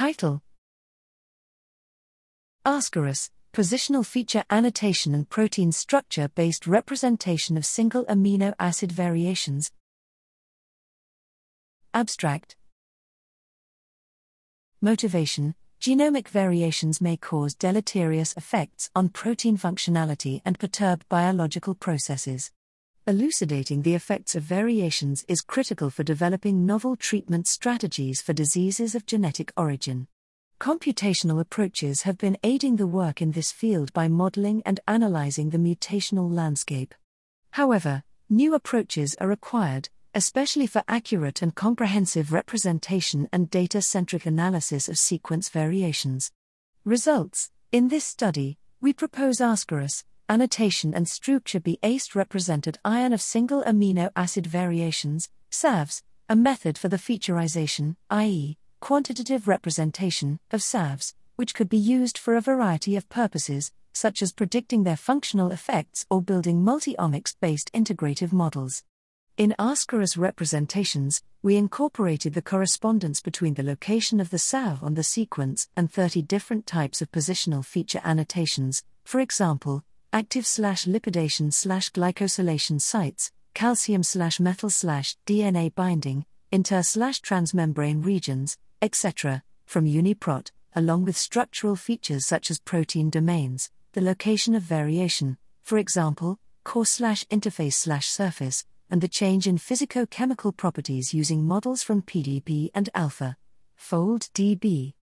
Title Ascaris Positional Feature Annotation and Protein Structure Based Representation of Single Amino Acid Variations. Abstract Motivation Genomic variations may cause deleterious effects on protein functionality and perturb biological processes. Elucidating the effects of variations is critical for developing novel treatment strategies for diseases of genetic origin. Computational approaches have been aiding the work in this field by modeling and analyzing the mutational landscape. However, new approaches are required, especially for accurate and comprehensive representation and data centric analysis of sequence variations. Results In this study, we propose Ascaris, annotation and structure be aced represented ion of single amino acid variations, SAVs, a method for the featurization, i.e., quantitative representation, of SAVs, which could be used for a variety of purposes, such as predicting their functional effects or building multi omics based integrative models. In Ascaris representations, we incorporated the correspondence between the location of the SAV on the sequence and 30 different types of positional feature annotations, for example, active slash lipidation slash glycosylation sites, calcium slash metal slash DNA binding, inter slash transmembrane regions, etc., from UniProt, along with structural features such as protein domains, the location of variation, for example, core slash interface slash surface, and the change in physicochemical properties using models from PDB and alpha. Fold DB.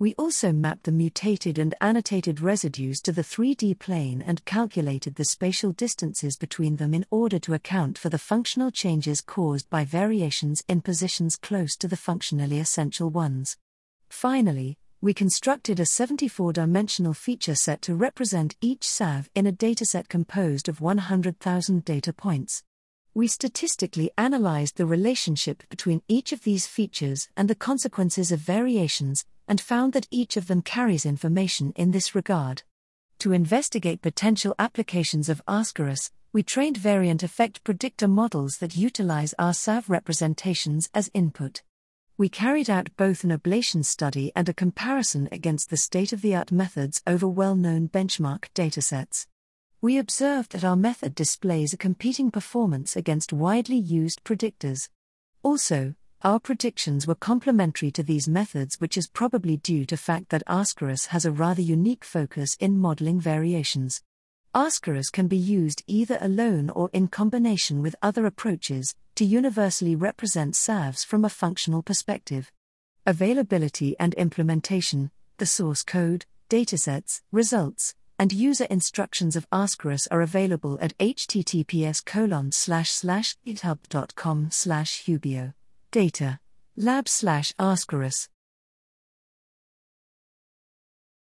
We also mapped the mutated and annotated residues to the 3D plane and calculated the spatial distances between them in order to account for the functional changes caused by variations in positions close to the functionally essential ones. Finally, we constructed a 74 dimensional feature set to represent each SAV in a dataset composed of 100,000 data points. We statistically analyzed the relationship between each of these features and the consequences of variations, and found that each of them carries information in this regard. To investigate potential applications of Ascaris, we trained variant effect predictor models that utilize our SAV representations as input. We carried out both an ablation study and a comparison against the state of the art methods over well known benchmark datasets we observed that our method displays a competing performance against widely used predictors. Also, our predictions were complementary to these methods, which is probably due to fact that Ascaris has a rather unique focus in modeling variations. Ascaris can be used either alone or in combination with other approaches to universally represent SAVs from a functional perspective. Availability and implementation, the source code, datasets, results, and user instructions of Ascaris are available at https colon slash slash github.com slash hubio. Data. Lab slash Ascaris.